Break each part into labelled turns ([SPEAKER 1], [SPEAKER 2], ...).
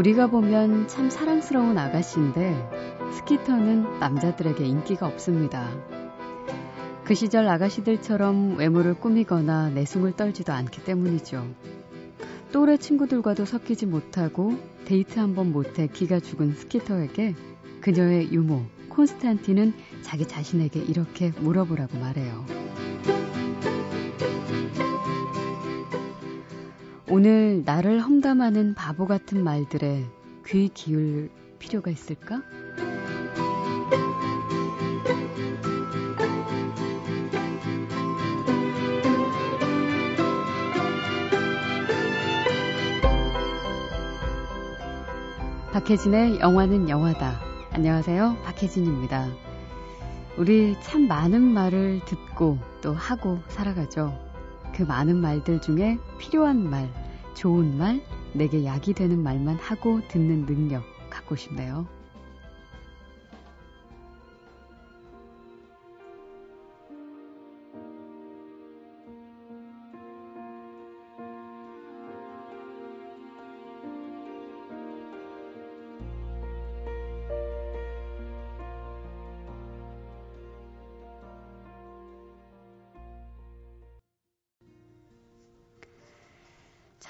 [SPEAKER 1] 우리가 보면 참 사랑스러운 아가씨인데 스키터는 남자들에게 인기가 없습니다. 그 시절 아가씨들처럼 외모를 꾸미거나 내숭을 떨지도 않기 때문이죠. 또래 친구들과도 섞이지 못하고 데이트 한번 못해 기가 죽은 스키터에게 그녀의 유모 콘스탄티는 자기 자신에게 이렇게 물어보라고 말해요. 오늘 나를 험담하는 바보 같은 말들에 귀 기울 필요가 있을까? 박혜진의 영화는 영화다. 안녕하세요. 박혜진입니다. 우리 참 많은 말을 듣고 또 하고 살아가죠. 그 많은 말들 중에 필요한 말, 좋은 말, 내게 약이 되는 말만 하고 듣는 능력 갖고 싶네요.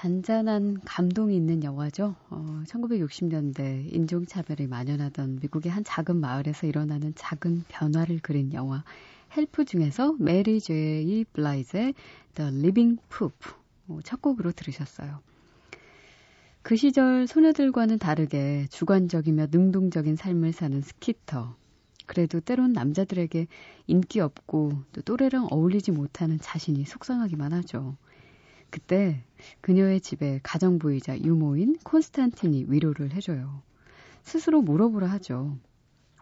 [SPEAKER 1] 잔잔한 감동이 있는 영화죠. 어, 1960년대 인종차별이 만연하던 미국의 한 작은 마을에서 일어나는 작은 변화를 그린 영화 Help 중에서 메리 제이 블라이즈의 The Living Proof 어, 첫 곡으로 들으셨어요. 그 시절 소녀들과는 다르게 주관적이며 능동적인 삶을 사는 스키터. 그래도 때론 남자들에게 인기 없고 또 또래랑 어울리지 못하는 자신이 속상하기만 하죠. 그때 그녀의 집에 가정부이자 유모인 콘스탄틴이 위로를 해줘요. 스스로 물어보라 하죠.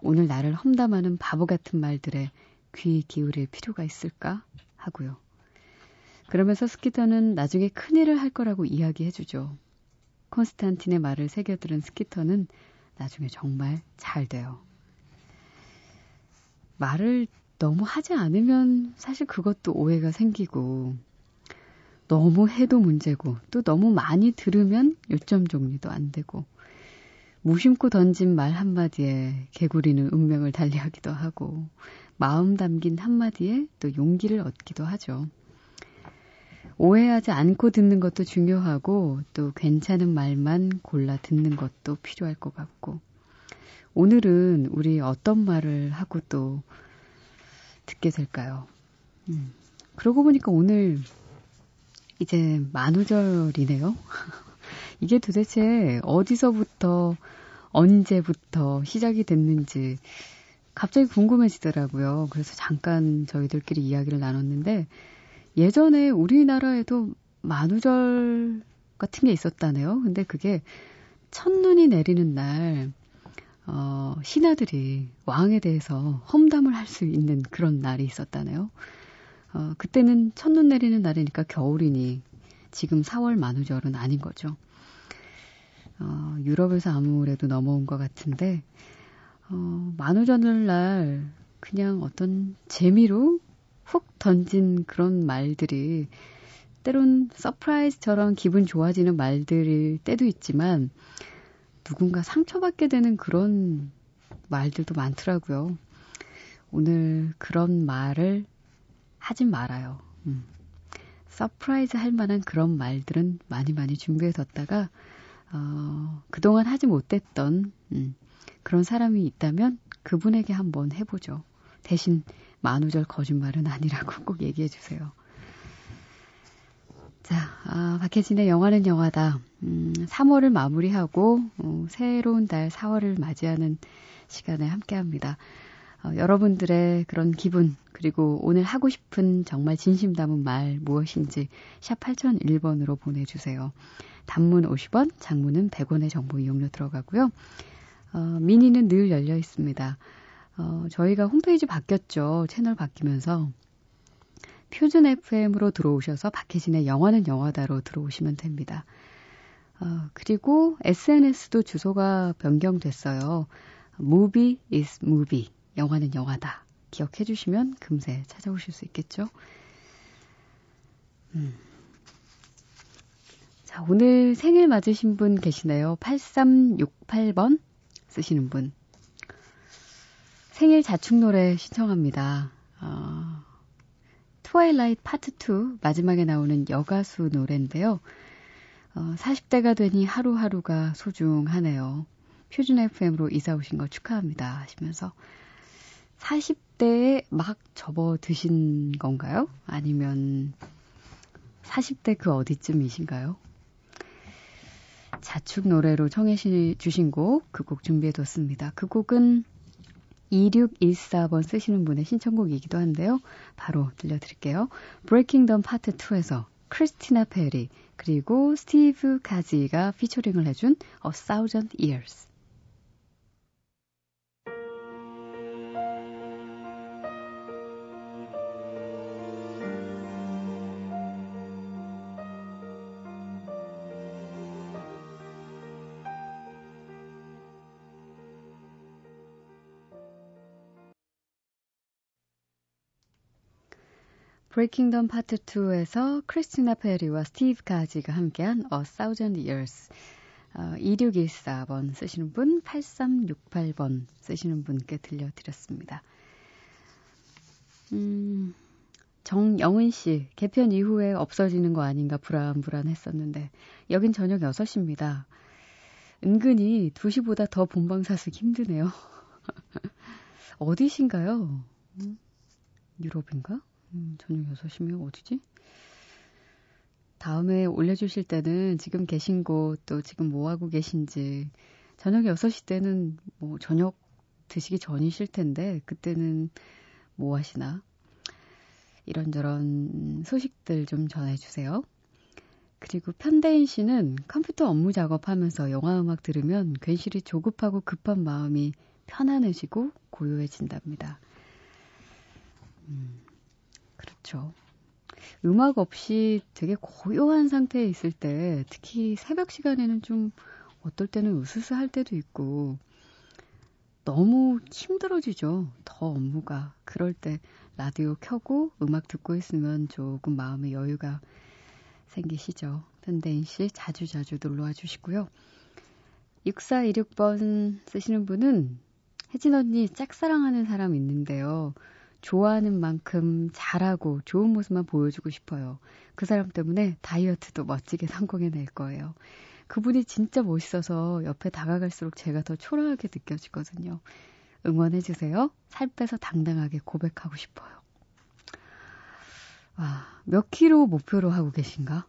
[SPEAKER 1] 오늘 나를 험담하는 바보 같은 말들에 귀 기울일 필요가 있을까? 하고요. 그러면서 스키터는 나중에 큰일을 할 거라고 이야기해주죠. 콘스탄틴의 말을 새겨들은 스키터는 나중에 정말 잘 돼요. 말을 너무 하지 않으면 사실 그것도 오해가 생기고 너무 해도 문제고 또 너무 많이 들으면 요점 정리도 안 되고 무심코 던진 말 한마디에 개구리는 운명을 달리하기도 하고 마음 담긴 한마디에 또 용기를 얻기도 하죠. 오해하지 않고 듣는 것도 중요하고 또 괜찮은 말만 골라 듣는 것도 필요할 것 같고 오늘은 우리 어떤 말을 하고 또 듣게 될까요? 음. 그러고 보니까 오늘 이제 만우절이네요. 이게 도대체 어디서부터 언제부터 시작이 됐는지 갑자기 궁금해지더라고요. 그래서 잠깐 저희들끼리 이야기를 나눴는데 예전에 우리나라에도 만우절 같은 게 있었다네요. 근데 그게 첫눈이 내리는 날, 어, 신하들이 왕에 대해서 험담을 할 수 있는 그런 날이 있었다네요. 어, 그때는 첫눈 내리는 날이니까 겨울이니 지금 4월 만우절은 아닌 거죠. 어, 유럽에서 아무래도 넘어온 것 같은데, 어, 만우절날 날 그냥 어떤 재미로 훅 던진 그런 말들이 때론 surprise처럼 기분 좋아지는 말들일 때도 있지만 누군가 상처받게 되는 그런 말들도 많더라고요. 오늘 그런 말을 하지 말아요. 음. surprise 할 만한 그런 말들은 많이 많이 준비해뒀다가 어, 그동안 하지 못했던 음, 그런 사람이 있다면 그분에게 한번 해보죠. 대신 만우절 거짓말은 아니라고 꼭 얘기해 주세요. 자, 아, 박혜진의 영화는 영화다. 음, 3월을 마무리하고 어, 새로운 달 4월을 맞이하는 시간에 함께합니다. 어, 여러분들의 그런 기분 그리고 오늘 하고 싶은 정말 진심 담은 말 무엇인지 샵 8001번으로 보내주세요. 단문 50원, 장문은 100원의 정보 이용료 들어가고요. 어, 미니는 늘 열려 있습니다. 어, 저희가 홈페이지 바뀌었죠. 채널 바뀌면서 표준 FM으로 들어오셔서 박혜진의 영화는 영화다로 들어오시면 됩니다. 어, 그리고 SNS도 주소가 변경됐어요. movie is movie. 영화는 영화다. 기억해 주시면 금세 찾아오실 수 있겠죠? 음. 자, 오늘 생일 맞으신 분 계시네요. 8368번 쓰시는 분. 생일 자축 노래 신청합니다. 어, Twilight 파트 2 마지막에 나오는 여가수 노래인데요. 어, 40대가 되니 하루하루가 소중하네요. 표준 FM으로 이사 오신 거 축하합니다. 하시면서 40대에 막 접어 드신 건가요? 아니면 40대 그 어디쯤이신가요? 자축 노래로 청해 주신 곡, 그 곡 준비해뒀습니다. 그 곡은 2614번 쓰시는 분의 신청곡이기도 한데요. 바로 들려드릴게요. Breaking Dawn Part 2에서 크리스티나 페리 그리고 스티브 카지가 피처링을 해준 A Thousand Years. Breaking Dawn 파트 2에서 크리스티나 페리와 스티브 카지가 함께한 A Thousand Years 어, 2614번 쓰시는 분, 8368번 쓰시는 분께 들려드렸습니다. 음, 정영은 씨, 개편 이후에 없어지는 거 아닌가 불안불안했었는데, 여긴 저녁 6시입니다. 은근히 2시보다 더 본방 사수기 힘드네요. 어디신가요? 음, 유럽인가? 음, 저녁 6시면 어디지? 다음에 올려주실 때는 지금 계신 곳, 또 지금 뭐 하고 계신지, 저녁 6시 때는 뭐 저녁 드시기 전이실 텐데, 그때는 뭐 하시나? 이런저런 소식들 좀 전해주세요. 그리고 편대인 씨는 컴퓨터 업무 작업하면서 영화 음악 들으면 괜시리 조급하고 급한 마음이 편안해지고 고요해진답니다. 음. 그렇죠. 음악 없이 되게 고요한 상태에 있을 때, 특히 새벽 시간에는 좀 어떨 때는 으스스할 때도 있고, 너무 힘들어지죠. 더 업무가. 그럴 때 라디오 켜고 음악 듣고 있으면 조금 마음의 여유가 생기시죠. 편대인 씨 자주자주 놀러와 주시고요. 6426번 쓰시는 분은 혜진 언니 짝사랑하는 사람 있는데요. 좋아하는 만큼 잘하고 좋은 모습만 보여주고 싶어요. 그 사람 때문에 다이어트도 멋지게 성공해낼 거예요. 그분이 진짜 멋있어서 옆에 다가갈수록 제가 더 초라하게 느껴지거든요. 응원해주세요. 살 빼서 당당하게 고백하고 싶어요. 와, 몇 킬로 목표로 하고 계신가?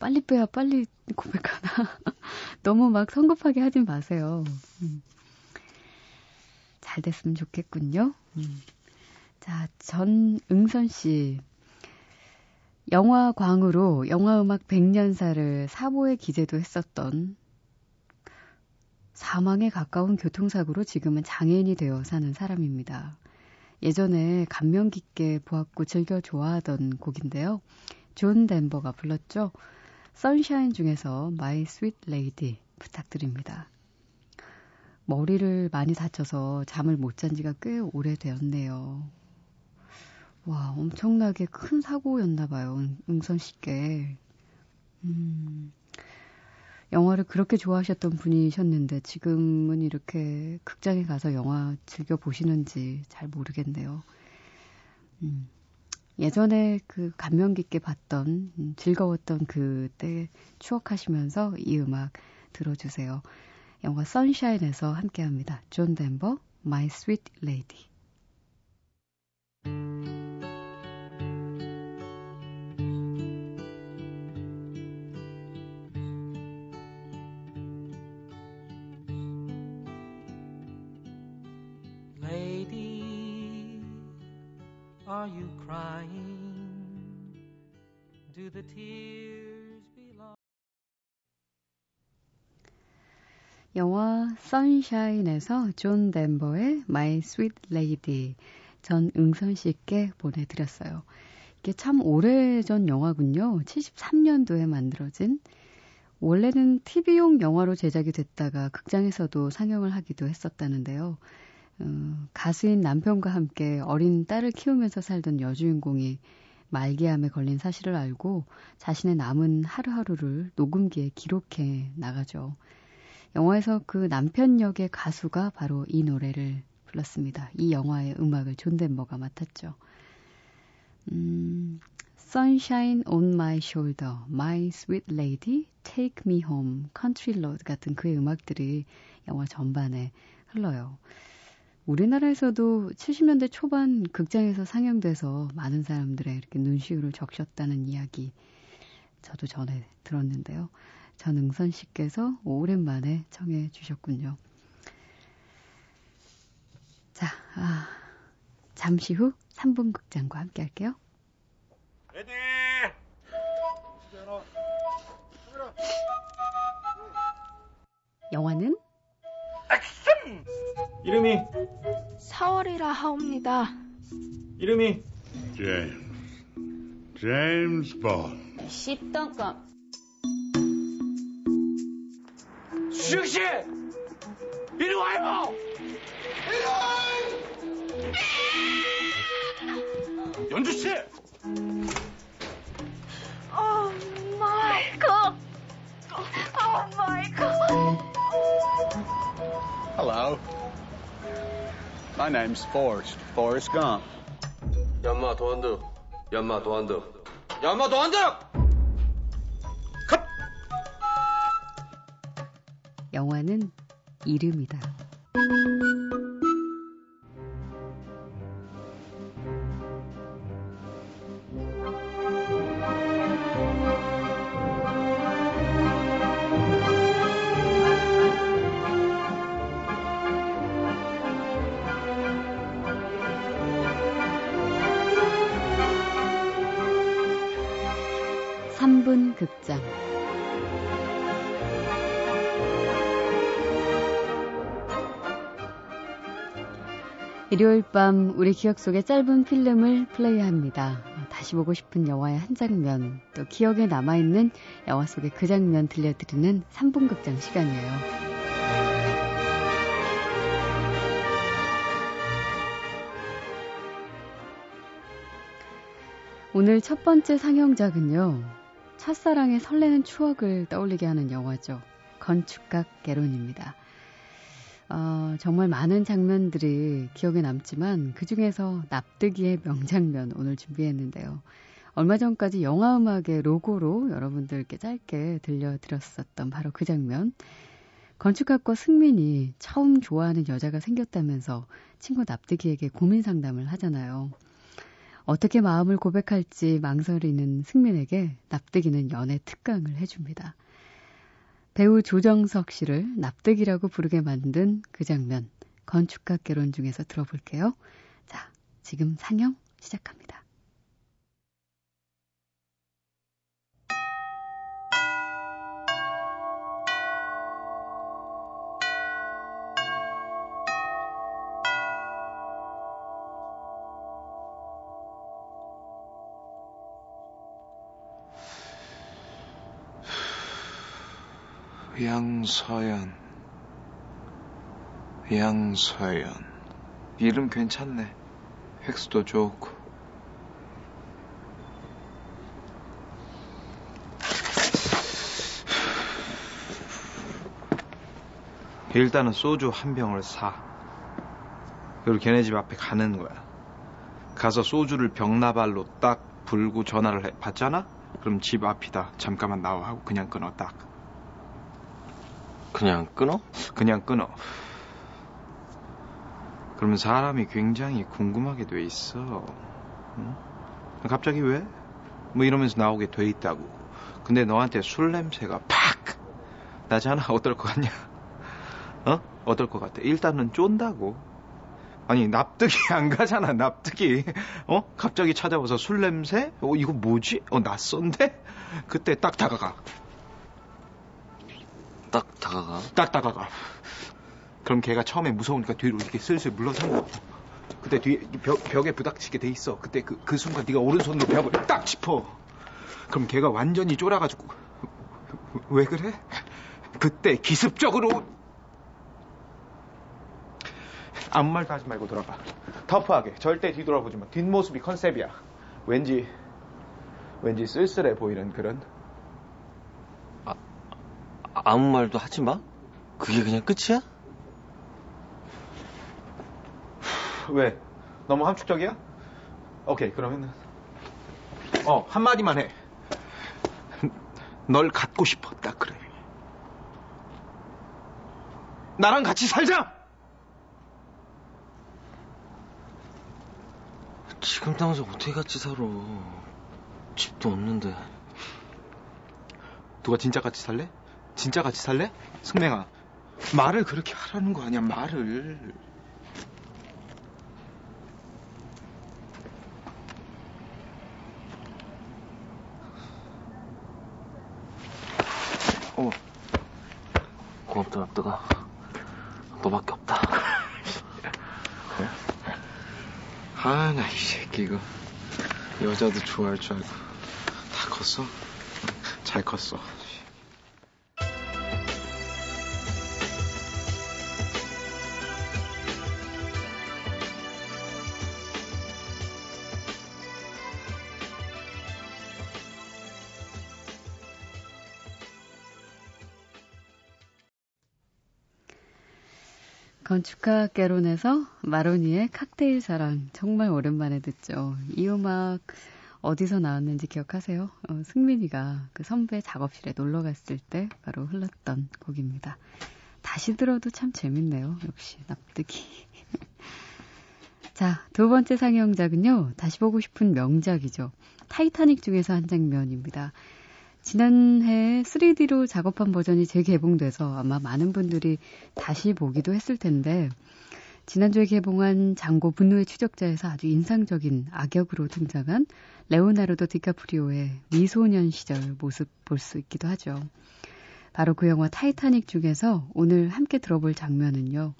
[SPEAKER 1] 빨리 빼야 빨리 고백하나? 너무 막 성급하게 하진 마세요. 음. 잘 됐으면 좋겠군요. 음. 자, 전응선 씨. 영화 광으로 영화음악 100년사를 사보에 기재도 했었던 사망에 가까운 교통사고로 지금은 장애인이 되어 사는 사람입니다. 예전에 감명 깊게 보았고 즐겨 좋아하던 곡인데요. 존 덴버가 불렀죠. Sunshine 중에서 My Sweet Lady 부탁드립니다. 머리를 많이 다쳐서 잠을 못 잔 지가 꽤 오래되었네요. 와, 엄청나게 큰 사고였나 봐요. 응선 씨께. 음, 영화를 그렇게 좋아하셨던 분이셨는데 지금은 이렇게 극장에 가서 영화 즐겨 보시는지 잘 모르겠네요. 음, 예전에 그 감명 깊게 봤던 음, 즐거웠던 그때 추억하시면서 이 음악 들어주세요. 영화 Sunshine에서 함께합니다. 존 덴버, My Sweet Lady. The tears belong? 영화 선샤인에서 존 덴버의 My Sweet Lady 전응선 씨께 보내드렸어요. 이게 참 오래전 영화군요. 73년도에 만들어진 원래는 TV용 영화로 제작이 됐다가 극장에서도 상영을 하기도 했었다는데요. 어, 가수인 남편과 함께 어린 딸을 키우면서 살던 여주인공이 말기암에 걸린 사실을 알고 자신의 남은 하루하루를 녹음기에 기록해 나가죠. 영화에서 그 남편 역의 가수가 바로 이 노래를 불렀습니다. 이 영화의 음악을 존 덴버가 맡았죠. 음, Sunshine on my shoulder, My sweet lady, take me home, country road 같은 그의 음악들이 영화 전반에 흘러요. 우리나라에서도 70년대 초반 극장에서 상영돼서 많은 사람들의 이렇게 눈시울을 적셨다는 이야기 저도 전에 들었는데요. 전응선 씨께서 오랜만에 청해 주셨군요. 자, 아, 잠시 후 3분 극장과 함께 할게요. Ready! 영화는 액션!
[SPEAKER 2] 이름이
[SPEAKER 3] 4월이라 하옵니다.
[SPEAKER 2] 이름이
[SPEAKER 4] 제임스 제임스 본
[SPEAKER 5] 10단감
[SPEAKER 2] 수영 씨! 이리 와요! 연주씨!
[SPEAKER 3] 어, 마이클! 어, 마이클!
[SPEAKER 6] Hello. My name's Forrest. Forrest Gump.
[SPEAKER 7] 연마 도안드 연마 도안드 연마 도안드
[SPEAKER 1] 영화는 이름이다. 일요일 밤 우리 기억 속의 짧은 필름을 플레이합니다. 다시 보고 싶은 영화의 한 장면, 또 기억에 남아있는 영화 속의 그 장면 들려드리는 3분 극장 시간이에요. 오늘 첫 번째 상영작은요, 첫사랑의 설레는 추억을 떠올리게 하는 영화죠. 건축각 개론입니다. 어, 정말 많은 장면들이 기억에 남지만 그 중에서 납득이의 명장면 오늘 준비했는데요. 얼마 전까지 영화 음악의 로고로 여러분들께 짧게 들려드렸었던 바로 그 장면. 건축학과 승민이 처음 좋아하는 여자가 생겼다면서 친구 납득이에게 고민 상담을 하잖아요. 어떻게 마음을 고백할지 망설이는 승민에게 납득이는 연애 특강을 해줍니다. 배우 조정석 씨를 납득이라고 부르게 만든 그 장면, 건축학 개론 중에서 들어볼게요. 자, 지금 상영 시작합니다.
[SPEAKER 8] 양서연. 양서연. 이름 괜찮네. 획수도 좋고. 일단은 소주 한 병을 사. 그리고 걔네 집 앞에 가는 거야. 가서 소주를 병나발로 딱 불고 전화를 해. 받잖아? 그럼 집 앞이다. 잠깐만 나와 하고 그냥 끊어 딱.
[SPEAKER 7] 그냥 끊어?
[SPEAKER 8] 그냥 끊어. 그러면 사람이 굉장히 궁금하게 돼 있어. 응? 갑자기 왜? 뭐 이러면서 나오게 돼 있다고. 근데 너한테 술 냄새가 팍 나잖아. 어떨 것 같냐? 어? 어떨 것 같아? 일단은 쫀다고. 아니 납득이 안 가잖아. 납득이. 어? 갑자기 찾아와서 술 냄새? 어 이거 뭐지? 어 낯선데? 그때 딱 다가가.
[SPEAKER 7] 딱 다가가.
[SPEAKER 8] 딱 다가가. 그럼 걔가 처음에 무서우니까 뒤로 이렇게 슬슬 물러선 거. 그때 뒤에 벽, 벽에 부닥치게 돼 있어. 그때 그, 그 순간 네가 오른손으로 벽을 딱 짚어. 그럼 걔가 완전히 쫄아가지고 왜 그래? 그때 기습적으로 아무 말도 하지 말고 돌아가. 터프하게 절대 뒤돌아보지 마. 뒷모습이 컨셉이야. 왠지 왠지 쓸쓸해 보이는 그런.
[SPEAKER 7] 아무 말도 하지 마? 그게 그냥 끝이야?
[SPEAKER 8] 왜? 너무 함축적이야? 오케이 그러면은 어 한마디만 해. 널 갖고 싶었다 그래. 나랑 같이 살자.
[SPEAKER 7] 지금 당장 어떻게 같이 살아? 집도 없는데.
[SPEAKER 8] 누가 진짜 같이 살래? 진짜 같이 살래? 승맹아 말을 그렇게 하라는 거 아니야 말을.
[SPEAKER 7] 어. 고맙다, 납득아. 너밖에 없다.
[SPEAKER 8] 아, 나 이 새끼 이거 여자도 좋아할 줄 알고 다 컸어? 잘 컸어.
[SPEAKER 1] 건축학개론에서 마로니의 칵테일 사랑 정말 오랜만에 듣죠. 이 음악 어디서 나왔는지 기억하세요? 어, 승민이가 그 선배 작업실에 놀러 갔을 때 바로 흘렀던 곡입니다. 다시 들어도 참 재밌네요. 역시 납득이. 자, 두 번째 상영작은요. 다시 보고 싶은 명작이죠. 타이타닉 중에서 한 장면입니다. 지난해 3D로 작업한 버전이 재개봉돼서 아마 많은 분들이 다시 보기도 했을 텐데, 지난주에 개봉한 장고 분노의 추적자에서 아주 인상적인 악역으로 등장한 레오나르도 디카프리오의 미소년 시절 모습 볼 수 있기도 하죠. 바로 그 영화 타이타닉 중에서 오늘 함께 들어볼 장면은요.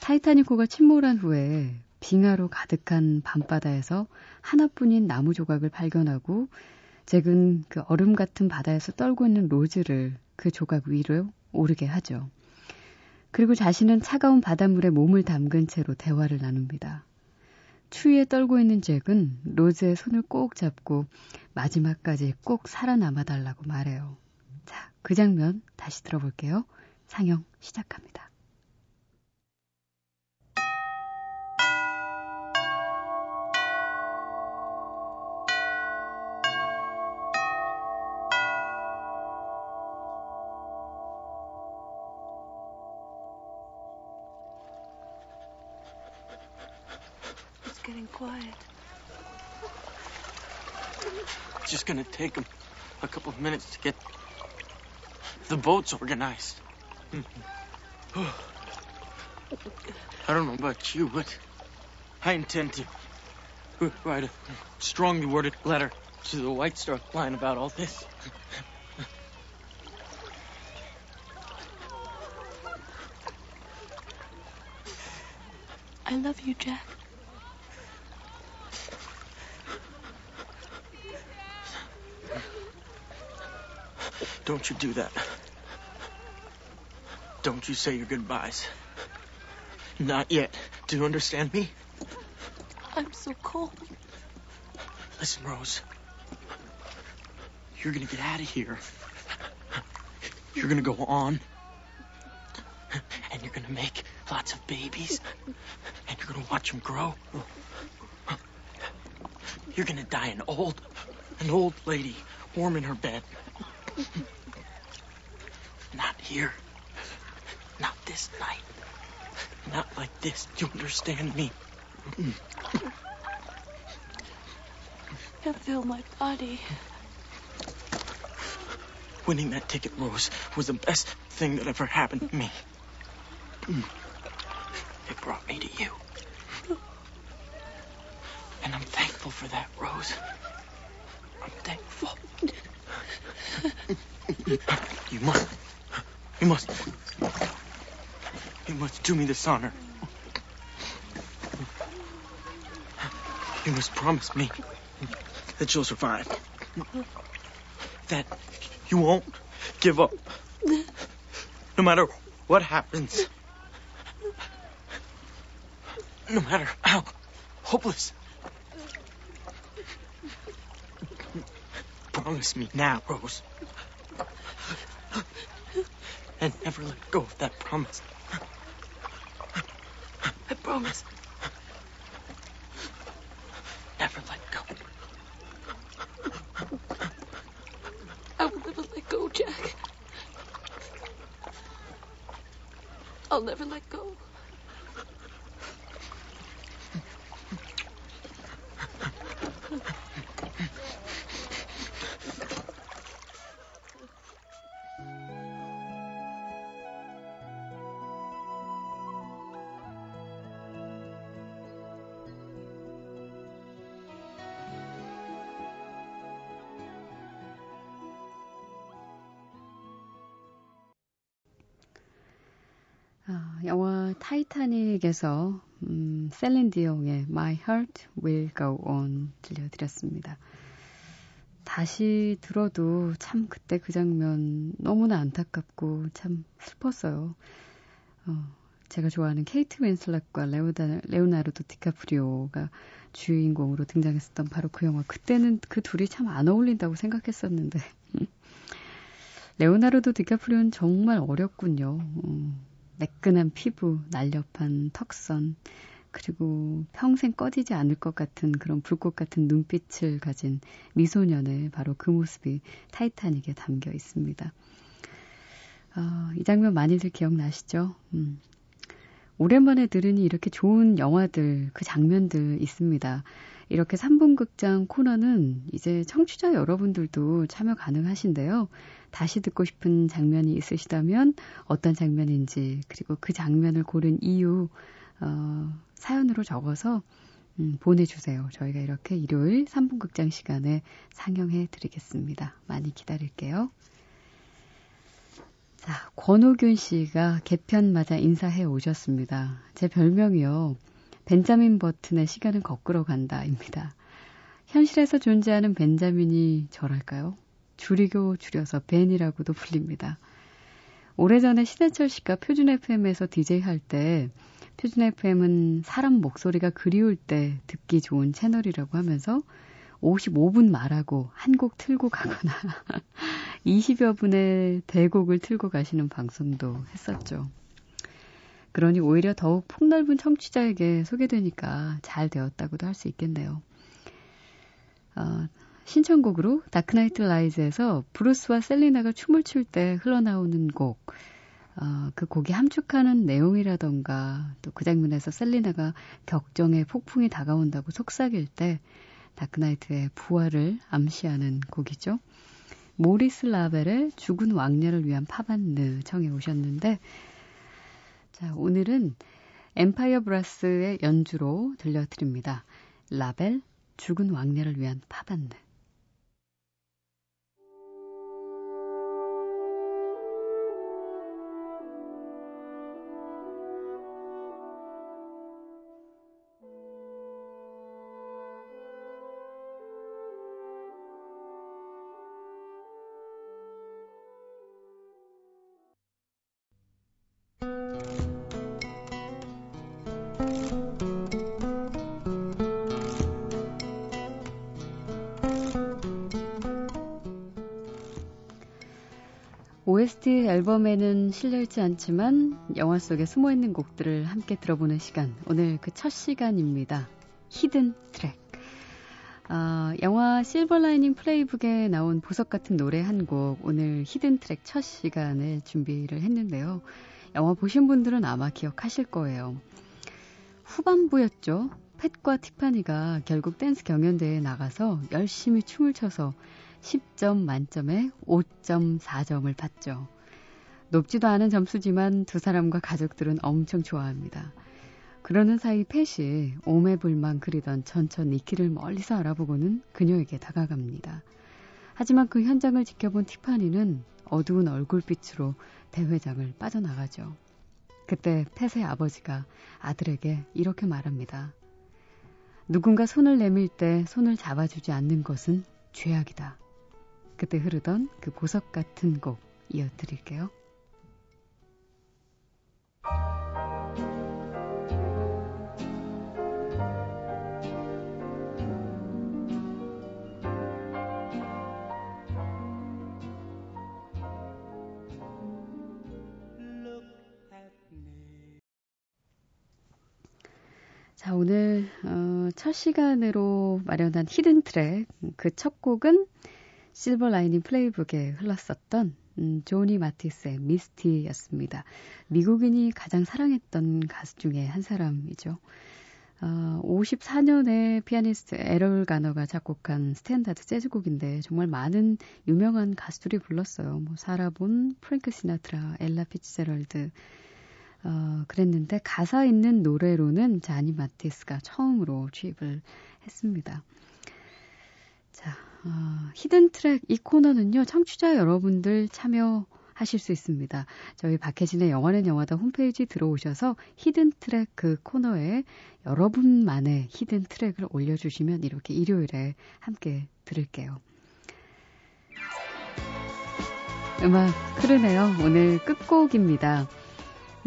[SPEAKER 1] 타이타닉호가 침몰한 후에 빙하로 가득한 밤바다에서 하나뿐인 나무 조각을 발견하고 잭은 그 얼음 같은 바다에서 떨고 있는 로즈를 그 조각 위로 오르게 하죠. 그리고 자신은 차가운 바닷물에 몸을 담근 채로 대화를 나눕니다. 추위에 떨고 있는 잭은 로즈의 손을 꼭 잡고 마지막까지 꼭 살아남아 달라고 말해요. 자, 그 장면 다시 들어볼게요. 상영 시작합니다.
[SPEAKER 3] Quiet.
[SPEAKER 2] It's just gonna take him a couple of minutes to get the boats organized. I don't know about you, but I intend to write a strongly worded letter to the White Star Line about all this.
[SPEAKER 3] I love you, Jack.
[SPEAKER 2] Don't you do that. Don't you say your goodbyes. Not yet. Do you understand me?
[SPEAKER 3] I'm so cold.
[SPEAKER 2] Listen, Rose. You're gonna get out of here. You're gonna go on. And you're gonna make lots of babies. And you're gonna watch them grow. You're gonna die an old, an old lady, warm in her bed. Not here. Not this night. Not like this. Do you understand me?
[SPEAKER 3] I feel my body.
[SPEAKER 2] Winning that ticket, Rose, was the best thing that ever happened to me. It brought me to you. And I'm thankful for that, Rose. I'm thankful. You must. You must. You must do me this honor. You must promise me that you'll survive. That you won't give up. No matter what happens. No matter how hopeless. Promise me now, Rose. And never let go of that promise.
[SPEAKER 3] I promise.
[SPEAKER 2] Never let go.
[SPEAKER 3] I will never let go, Jack. I'll never let go.
[SPEAKER 1] 타이타닉에서 음, 셀린 디옹의 My Heart Will Go On 들려드렸습니다. 다시 들어도 참 그때 그 장면 너무나 안타깝고 참 슬펐어요. 어, 제가 좋아하는 케이트 윈슬렛과 레오나르도 디카프리오가 주인공으로 등장했었던 바로 그 영화. 그때는 그 둘이 참 안 어울린다고 생각했었는데. 레오나르도 디카프리오는 정말 어렵군요. 음, 매끈한 피부, 날렵한 턱선, 그리고 평생 꺼지지 않을 것 같은 그런 불꽃 같은 눈빛을 가진 미소년의 바로 그 모습이 타이타닉에 담겨 있습니다. 어, 이 장면 많이들 기억나시죠? 음. 오랜만에 들으니 이렇게 좋은 영화들, 그 장면들 있습니다. 이렇게 3분 극장 코너는 이제 청취자 여러분들도 참여 가능하신데요. 다시 듣고 싶은 장면이 있으시다면 어떤 장면인지, 그리고 그 장면을 고른 이유, 어, 사연으로 적어서 음, 보내주세요. 저희가 이렇게 일요일 3분 극장 시간에 상영해 드리겠습니다. 많이 기다릴게요. 자, 권호균 씨가 개편마다 인사해 오셨습니다. 제 별명이요. 벤자민 버튼의 시간은 거꾸로 간다입니다. 현실에서 존재하는 벤자민이 저랄까요? 줄이고 줄여서 벤이라고도 불립니다. 오래전에 신해철 씨가 표준 FM에서 DJ 할 때 표준 FM은 사람 목소리가 그리울 때 듣기 좋은 채널이라고 하면서 55분 말하고 한 곡 틀고 가거나 20여 분의 대곡을 틀고 가시는 방송도 했었죠. 그러니 오히려 더욱 폭넓은 청취자에게 소개되니까 잘 되었다고도 할 수 있겠네요. 어, 신청곡으로 다크나이트 라이즈에서 브루스와 셀리나가 춤을 출 때 흘러나오는 곡, 어, 그 곡이 함축하는 내용이라던가 또 그 장면에서 셀리나가 격정의 폭풍이 다가온다고 속삭일 때 다크나이트의 부활을 암시하는 곡이죠. 모리스 라벨의 죽은 왕녀를 위한 파반느 청해 오셨는데 자, 오늘은 엠파이어 브라스의 연주로 들려드립니다. 라벨 죽은 왕녀를 위한 파반느 OST 앨범에는 실려있지 않지만 영화 속에 숨어있는 곡들을 함께 들어보는 시간. 오늘 그 첫 시간입니다. Hidden track. 아, 영화 실버라이닝 플레이북에 나온 보석 같은 노래 한 곡 오늘 hidden track 첫 시간에 준비를 했는데요. 영화 보신 분들은 아마 기억하실 거예요. 후반부였죠. 팻과 티파니가 결국 댄스 경연대회에 나가서 열심히 춤을 춰서 10점 만점에 5.4점을 받죠. 높지도 않은 점수지만 두 사람과 가족들은 엄청 좋아합니다. 그러는 사이 팻이 오매불만 그리던 전천 니키를 멀리서 알아보고는 그녀에게 다가갑니다. 하지만 그 현장을 지켜본 티파니는 어두운 얼굴빛으로 대회장을 빠져나가죠. 그때 팻의 아버지가 아들에게 이렇게 말합니다. 누군가 손을 내밀 때 손을 잡아주지 않는 것은 죄악이다. 그때 흐르던 그 보석 같은 곡 이어드릴게요. 자, 오늘 어, 첫 시간으로 마련한 hidden track 그 첫 곡은 실버 라이닝 플레이북에 흘렀었던 음, 조니 마티스의 Misty였습니다. 미국인이 가장 사랑했던 가수 중에 한 사람이죠. 어, 54년에 피아니스트 에럴 가너가 작곡한 스탠다드 재즈곡인데 정말 많은 유명한 가수들이 불렀어요. 뭐 사라 본, 프랭크 시나트라, 엘라 피츠제럴드, 어, 그랬는데 가사 있는 노래로는 자니 마티스가 처음으로 취입을 했습니다. 자, 어, hidden track 이 코너는요, 청취자 여러분들 참여 하실 수 있습니다. 저희 박혜진의 영화는 영화다 홈페이지 들어오셔서 hidden track 그 코너에 여러분만의 hidden track을 올려주시면 이렇게 일요일에 함께 들을게요. 음악 흐르네요. 오늘 끝곡입니다.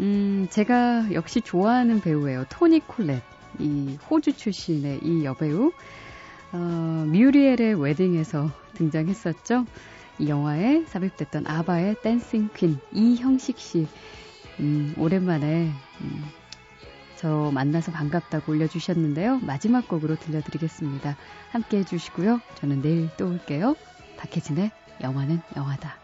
[SPEAKER 1] 음, 제가 역시 좋아하는 배우예요. 토니 콜렛. 이 호주 출신의 이 여배우. 어, 뮤리엘의 웨딩에서 등장했었죠. 이 영화에 삽입됐던 아바의 댄싱 퀸 이형식 씨. 음, 오랜만에 음, 저 만나서 반갑다고 올려주셨는데요. 마지막 곡으로 들려드리겠습니다. 함께 해주시고요. 저는 내일 또 올게요. 박혜진의 영화는 영화다.